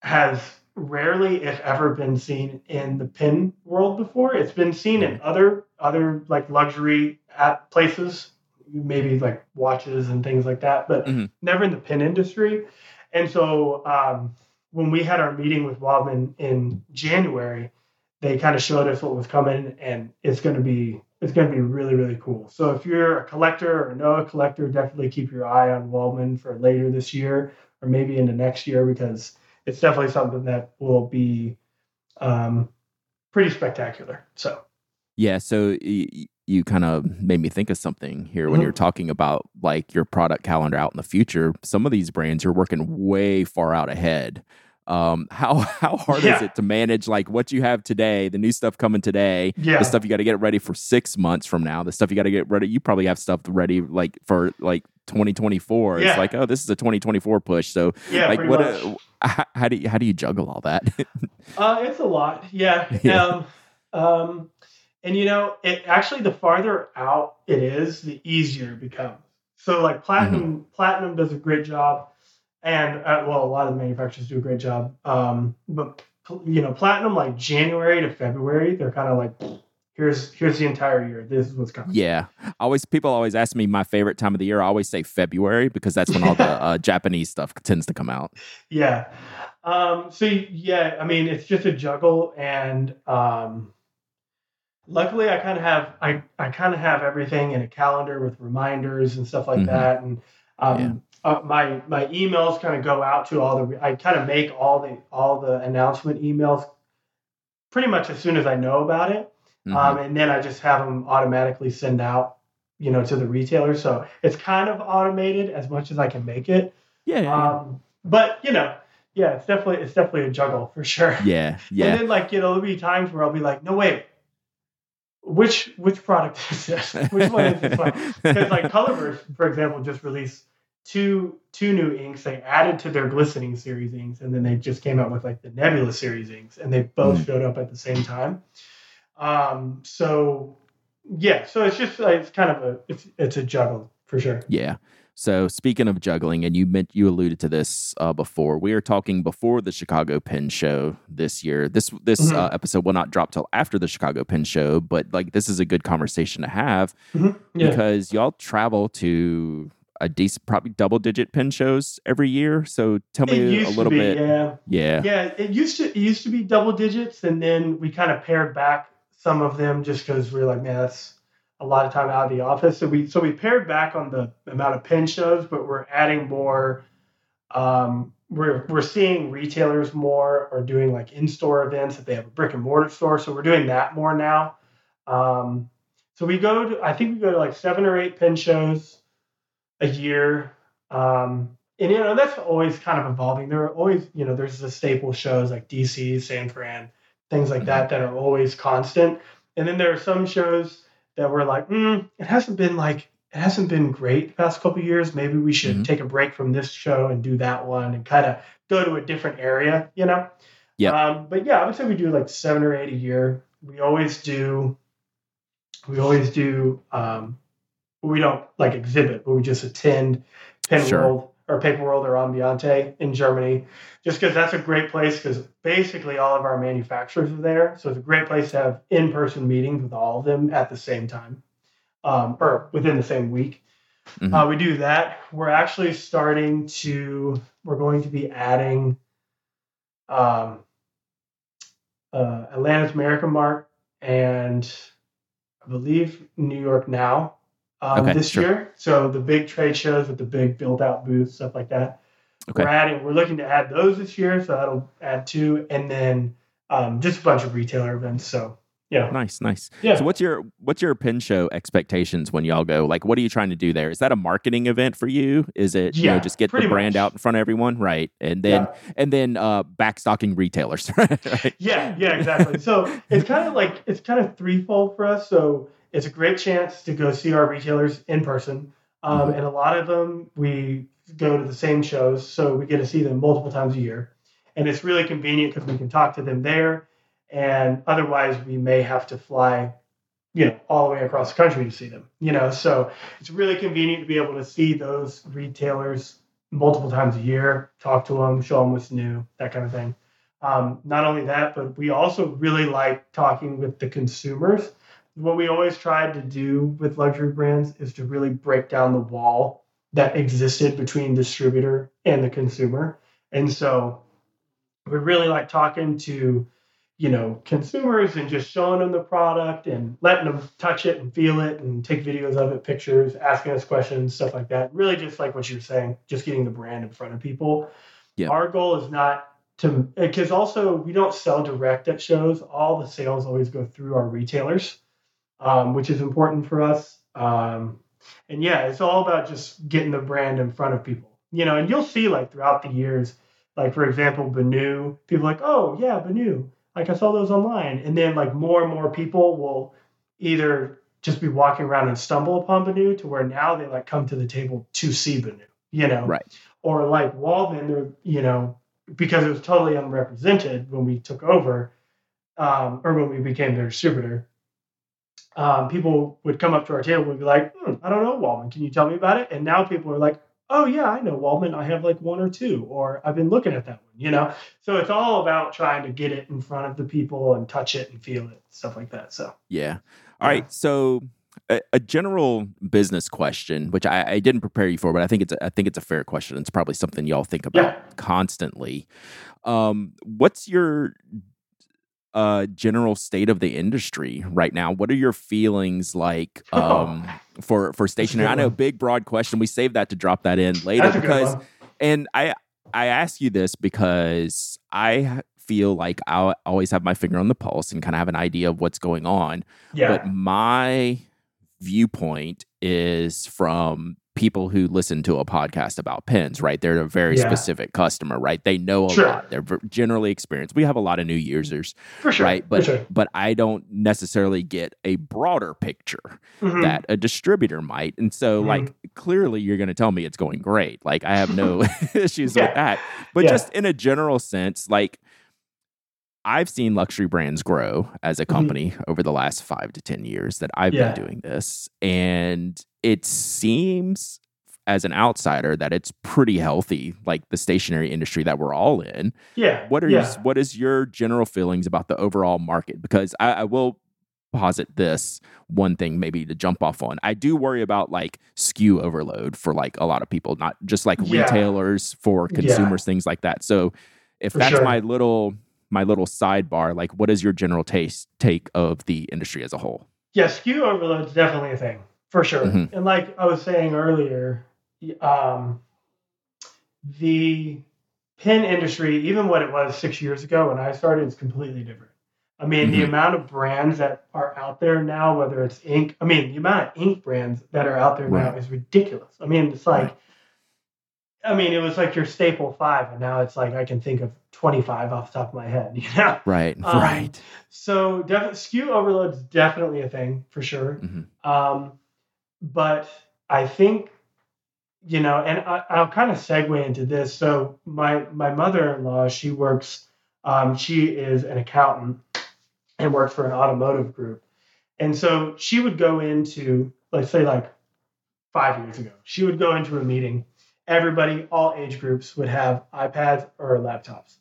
has rarely, if ever, been seen in the pin world before. It's been seen in other other like luxury at places, maybe like watches and things like that, but Mhm. never in the pin industry. And so um, when we had our meeting with Waldmann in January, they kind of showed us what was coming, and it's going to be it's going to be really really cool. So if you're a collector or know a collector, definitely keep your eye on Waldmann for later this year or maybe into next year because it's definitely something that will be um, pretty spectacular. So Yeah, so y- you kind of made me think of something here when Mhm. you're talking about like your product calendar out in the future. Some of these brands are working way far out ahead. Um, how how hard is it to manage like what you have today, the new stuff coming today, yeah, the stuff you got to get ready for six months from now, the stuff you got to get ready. You probably have stuff ready like for like 2024. It's like, oh, this is a 2024 push. So yeah, like, what? much. Uh, how, how do you, how do you juggle all that? Uh, it's a lot. Yeah. Yeah. Um, um, and you know, it actually the farther out it is, the easier it becomes. So like platinum, platinum does a great job, and uh, well, a lot of the manufacturers do a great job. Um, but you know, platinum like January to February, they're kind of like, here's here's the entire year. This is what's coming. Yeah, always people always ask me my favorite time of the year. I always say February because that's when all the uh, Japanese stuff tends to come out. Yeah. Um, so yeah, I mean, it's just a juggle, and um, luckily, I kind of have I I kind of have everything in a calendar with reminders and stuff like Mhm. that, and um, uh, my my emails kind of go out to all the I kind of make all the all the announcement emails pretty much as soon as I know about it, Mhm. um, and then I just have them automatically send out, you know, to the retailer. So it's kind of automated as much as I can make it. yeah, yeah, Um, but you know, yeah, it's definitely it's definitely a juggle for sure. yeah, yeah. And then like you know, there'll be times where I'll be like, no wait, which which product is this? Which one is this one? Because like Colorverse, for example, just released two two new inks. They added to their glistening series inks, and then they just came out with like the Nebula series inks, and they both Mm. showed up at the same time. Um, so yeah, so it's just like it's kind of a it's it's a juggle for sure. Yeah. So speaking of juggling, and you meant you alluded to this uh, before, we are talking before the Chicago Pen Show this year. This this Mhm. uh, episode will not drop till after the Chicago Pen Show, but like this is a good conversation to have Yeah. because y'all travel to a decent, probably double digit pen shows every year. So tell me a little be, bit. yeah. Yeah. Yeah, it used to it used to be double digits, and then we kind of pared back some of them just because we are like, man, that's a lot of time out of the office. So we so we pared back on the amount of pen shows, but we're adding more. Um, we're we're seeing retailers more or doing like in store events if they have a brick and mortar store. So we're doing that more now. Um, so we go to I think we go to like seven or eight pen shows a year. Um, and you know that's always kind of evolving. There are always you know there's the staple shows like DC, San Fran, things like that that are always constant. And then there are some shows that were like, mm, it hasn't been like it hasn't been great the past couple of years. Maybe we should Mhm. take a break from this show and do that one and kind of go to a different area, you know. Yeah. Um, but yeah, I would say we do like seven or eight a year. We always do. We always do. Um, we don't like exhibit, but we just attend Pen Sure. World or Paper World or Ambiente in Germany, just because that's a great place. Because basically all of our manufacturers are there, so it's a great place to have in-person meetings with all of them at the same time, um, or within the same week. Mm-hmm. Uh, we do that. We're actually starting to. We're going to be adding um, uh, Atlanta's AmericasMart and I believe New York Now um, okay, this sure. year. So the big trade shows with the big built out booths, stuff like that. Okay. We're adding. We're looking to add those this year, so that'll add two, and then um, just a bunch of retailer events. So yeah. Nice, nice. Yeah. So what's your what's your pin show expectations when y'all go? Like what are you trying to do there? Is that a marketing event for you? Is it yeah, you know just get the brand much. out in front of everyone, right? And then yeah. and then uh backstocking retailers, right? Yeah, yeah, exactly. so it's kind of like it's kind of threefold for us. So it's a great chance to go see our retailers in person. Um, mm-hmm. and a lot of them we go to the same shows, so we get to see them multiple times a year. And it's really convenient because we can talk to them there and otherwise we may have to fly you know all the way across the country to see them you know so it's really convenient to be able to see those retailers multiple times a year talk to them show them what's new that kind of thing um, not only that but we also really like talking with the consumers what we always tried to do with luxury brands is to really break down the wall that existed between distributor and the consumer. And so we really like talking to you know consumers and just showing them the product and letting them touch it and feel it and take videos of it pictures asking us questions stuff like that. Really just like what you're saying just getting the brand in front of people. Yeah. our goal is not to because also we don't sell direct at shows. All the sales always go through our retailers um, which is important for us um, and yeah it's all about just getting the brand in front of people you know and you'll see like throughout the years like for example Benu people like oh yeah Benu like I saw those online, and then like more and more people will either just be walking around and stumble upon Benu to where now they like come to the table to see Benu, you know, right? Or like Waldmann, they're you know because it was totally unrepresented when we took over, um, or when we became their distributor. Um, people would come up to our table and be like, hmm, "I don't know Waldmann. Can you tell me about it?" And now people are like, oh yeah, I know Waldmann. I have like one or two, or I've been looking at that one, you know? So it's all about trying to get it in front of the people and touch it and feel it, stuff like that. So yeah. All yeah. right. So a, a, general business question, which I, I, didn't prepare you for, but I think it's a, I think it's a fair question. It's probably something y'all think about yeah. constantly. Um, what's your uh, general state of the industry right now. What are your feelings like um, for for stationery? I know big broad question. We saved that to drop that in later because, and I I ask you this because I feel like I always have my finger on the pulse and kind of have an idea of what's going on. Yeah. But my viewpoint is from people who listen to a podcast about pens, right? They're a very yeah. specific customer, right? They know a sure. lot. They're generally experienced. We have a lot of new users, sure. right? But sure. but I don't necessarily get a broader picture mm-hmm. that a distributor might. And so, mm-hmm. like, clearly, you're going to tell me it's going great. Like, I have no issues yeah. with that. But yeah. just in a general sense, like. I've seen luxury brands grow as a mm-hmm. company mm-hmm. over the last five to 10 years that I've yeah. been doing this. And it seems as an outsider that it's pretty healthy, like the stationery industry that we're all in. Yeah. What are yeah. Your, what is your general feelings about the overall market? Because I, I will posit this one thing maybe to jump off on. I do worry about like SKU overload for like a lot of people, not just like yeah. retailers for consumers, yeah. things like that. So if for that's sure. my little my little sidebar, like what is your general taste take of the industry as a whole? Yeah, SKU overload is definitely a thing for sure. Mm-hmm. And like I was saying earlier, um, the pen industry, even what it was six years ago when I started, is completely different. I mean, mm-hmm. the amount of brands that are out there now, whether it's ink, I mean, the amount of ink brands that are out there right. now is ridiculous. I mean, it's like, right. I mean, it was like your staple five, and now it's like I can think of 25 off the top of my head, you know? Right, um, right. So, def- SKU overload is definitely a thing for sure. Mm-hmm. Um, but I think you know, and I, will kind of segue into this. So my my mother-in-law, she works, um, she is an accountant and works for an automotive group, and so she would go into, let's say, like five years ago, she would go into a meeting. Everybody, all age groups, would have iPads or laptops,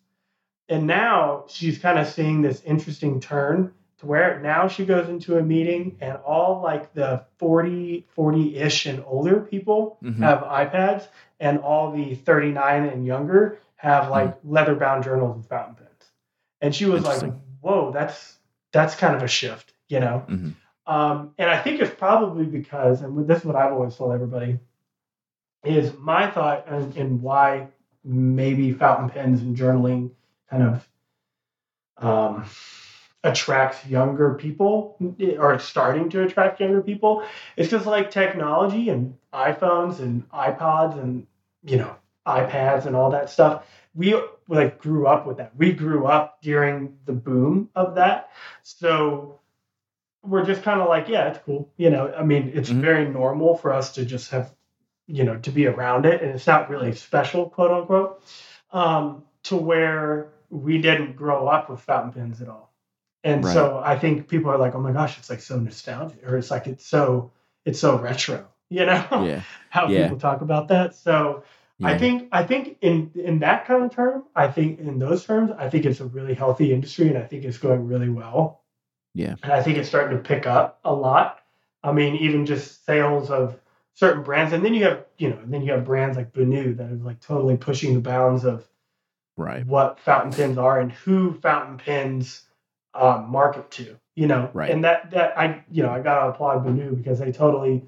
and now she's kind of seeing this interesting turn to where now she goes into a meeting and all like the 40 40-ish and older people Mhm. have ipads and all the 39 and younger have Mm-hmm. like leather bound journals and fountain pens and she was like whoa that's that's kind of a shift you know Mhm. um, and i think it's probably because and this is what i've always told everybody is my thought and, and why maybe fountain pens and journaling kind of um, attracts younger people or starting to attract younger people it's just like technology and iphones and ipods and you know ipads and all that stuff we like grew up with that we grew up during the boom of that so we're just kind of like yeah it's cool you know i mean it's Mhm. very normal for us to just have you know to be around it and it's not really special quote unquote um, to where we didn't grow up with fountain pens at all and Right. so i think people are like oh my gosh it's like so nostalgic or it's like it's so it's so retro you know Yeah. how Yeah. people talk about that so I think I think in in that kind of term, I think in those terms, I think it's a really healthy industry, and I think it's going really well. Yeah. and I think it's starting to pick up a lot. I mean, even just sales of certain brands, and then you have you know, and then you have brands like Benu that are like totally pushing the bounds of Right. what fountain pens are and who fountain pens um, market to. You know, Right. And that that I you know I gotta applaud Benu because they totally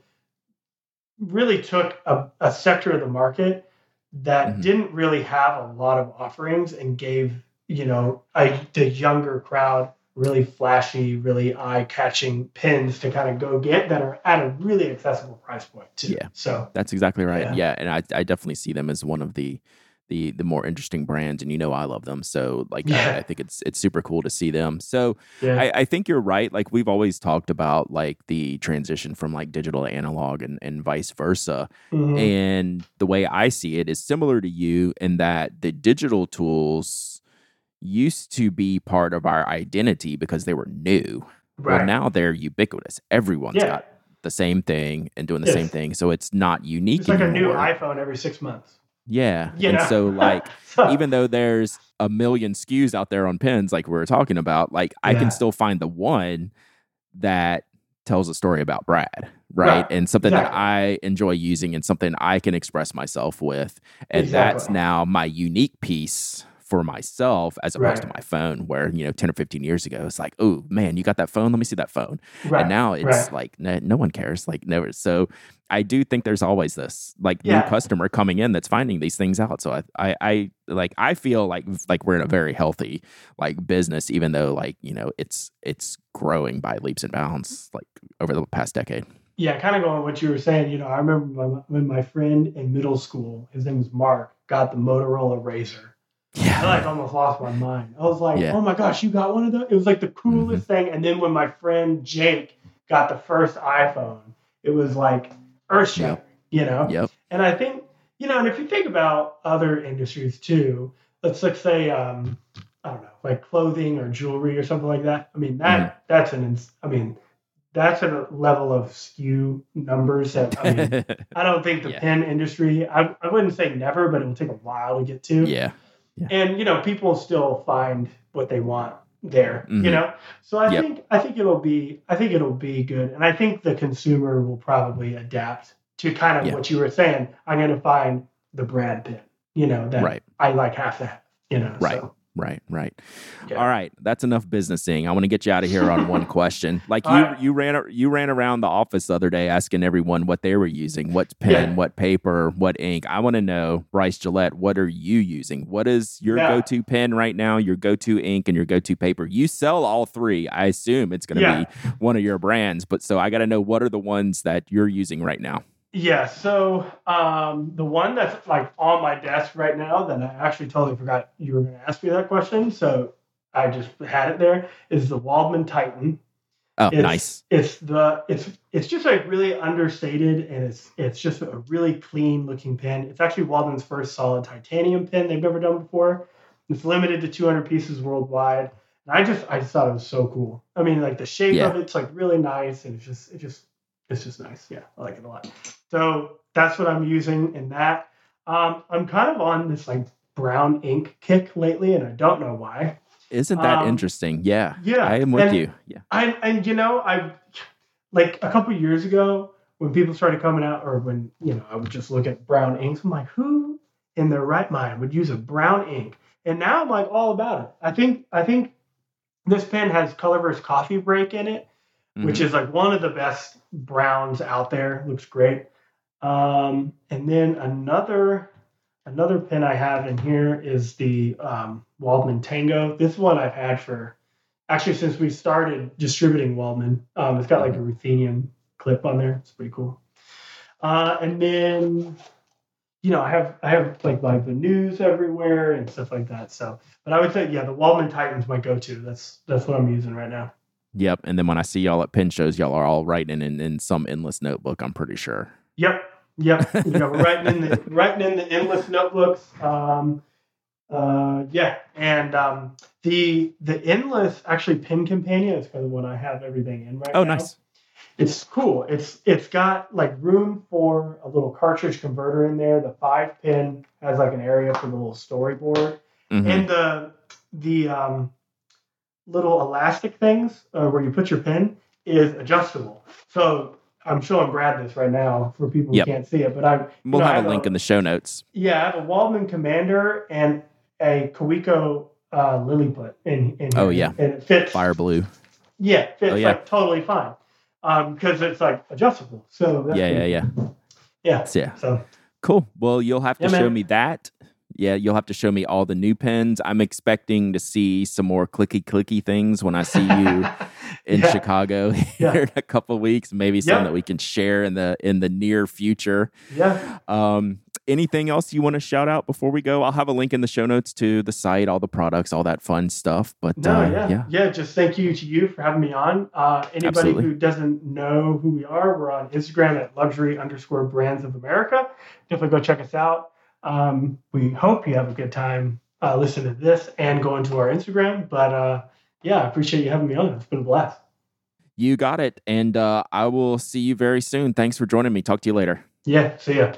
really took a, a sector of the market that Mhm. didn't really have a lot of offerings and gave you know a, the younger crowd really flashy, really eye-catching pins to kind of go get that are at a really accessible price point too. Yeah. So That's exactly right. Yeah. Yeah, and I I definitely see them as one of the the the more interesting brands, and you know I love them. So like Yeah. I, I think it's it's super cool to see them. So yeah, I, I think you're right. Like we've always talked about like the transition from like digital to analog and, and vice versa. Mhm. And the way I see it is similar to you in that the digital tools used to be part of our identity because they were new. right. Well, now they're ubiquitous. Everyone's yeah, got the same thing and doing the Yes. same thing. So it's not unique it's like a new iPhone every six months. yeah. You and know? so like So- even though there's a million SKUs out there on pens, like we were talking about, like I can still find the one that tells a story about Brad, right? Right. And something that I enjoy using and something I can express myself with. And that's now my unique piece for myself as opposed to my phone, where, you know, 10 or 15 years ago, it's like, oh man, you got that phone? Let me see that phone. right. And now it's right. like, no, no one cares. Like, never. So I do think there's always this like Yeah. new customer coming in that's finding these things out. So I, I, I like, I feel like, like we're in a very healthy like business, even though like, you know, it's, it's growing by leaps and bounds like over the past decade. yeah, kind of going with what you were saying. You know, I remember when my friend in middle school, his name was Mark, got the Motorola Razor. I like almost lost my mind. I was like, Yeah. oh my gosh, you got one of those? It was like the coolest thing. And then when my friend Jake got the first iPhone, it was like earth shattering, you know? Yep. And I think, you know, and if you think about other industries too, let's like say, um, I don't know, like clothing or jewelry or something like that. I mean, that Mm-hmm. that's an, ins- I mean, that's a level of SKU numbers that I mean, I don't think the Yeah. pen industry. I, I wouldn't say never, but it will take a while to get to yeah. And you know people still find what they want there Mhm. you know so i Yep. think i think it'll be i think it'll be good and i think the consumer will probably adapt to kind of Yeah. what you were saying i'm going to find the brad pin you know that Right. i like half that, you know Right. so, Right, right. All right, that's enough businessing. I want to get you out of here on one question. Like you, right. you ran, you ran around the office the other day asking everyone what they were using, what pen, Yeah. what paper, what ink. I want to know, Bryce Gillett, what are you using? What is your Yeah. go-to pen right now? Your go-to ink and your go-to paper. You sell all three. I assume it's going to Yeah. be one of your brands, but so I got to know what are the ones that you're using right now. Yeah so um the one that's like on my desk right now that i actually totally forgot you were going to ask me that question so i just had it there is the waldmann titan Oh, it's, nice. It's the it's it's just like really understated and it's it's just a really clean looking pen. It's actually Waldmann's first solid titanium pen they've never done before. It's limited to 200 pieces worldwide. And I just I just thought it was so cool. I mean, like the shape Yeah. of it's like really nice and it's just it just it's just nice. Yeah, I like it a lot. So that's what I'm using in that. Um, I'm kind of on this like brown ink kick lately, and I don't know why. Isn't that Um, interesting? Yeah. yeah, I am with and- you. Yeah. I and you know I like a couple years ago when people started coming out, or when you know I would just look at brown inks. I'm like, who in their right mind would use a brown ink? And now I'm like all about it. I think I think this pen has colorverse coffee break in it, which Mhm. is like one of the best browns out there. Looks great. Um, and then another another pen I have in here is the um, Waldmann Tango. This one I've had for actually since we started distributing Waldmann. Um, it's got like a ruthenium clip on there. It's pretty cool. Uh, and then you know I have I have like like the news everywhere and stuff like that. So, but I would say yeah, the Waldmann Titan's my go-to. That's that's what I'm using right now. Yep. And then when I see y'all at pin shows, y'all are all writing in, in some endless notebook, I'm pretty sure. Yep, yep. You know, we're writing in the writing in the endless notebooks. Um, uh, yeah, and um, the the endless actually pin companion is kind of what I have everything in right Oh, now. Oh, nice. It's cool. It's it's got like room for a little cartridge converter in there. The five pin has like an area for the little storyboard, Mhm. and the the um, little elastic things uh, where you put your pin is adjustable. So I'm showing Brad this right now for people who Yep. can't see it, but I you We'll know, I have a link in the show notes. yeah, I have a Waldmann Commander and a Kaweco uh, Lilliput in, in Oh, yeah. and it fits. Fire blue. Yeah, it fits Oh, yeah. like totally fine because it's like adjustable. So that's Yeah, yeah, yeah. yeah. Yeah. So Cool. Well, you'll have to Yeah, show me that. Yeah, you'll have to show me all the new pens. I'm expecting to see some more clicky clicky things when I see you in Yeah. Chicago Yeah. here in a couple weeks. Maybe some Yeah. that we can share in the in the near future. yeah, Um, anything else you want to shout out before we go? I'll have a link in the show notes to the site, all the products, all that fun stuff. But no, uh, yeah. yeah, yeah, Just thank you to you for having me on. Uh, anybody Absolutely. who doesn't know who we are, we're on Instagram at luxury underscore brands of America. Definitely go check us out. Um, we hope you have a good time uh, listening to this and going to our Instagram. But uh, yeah, I appreciate you having me on. It's been a blast. you got it. And uh, I will see you very soon. Thanks for joining me. Talk to you later. Yeah, see ya.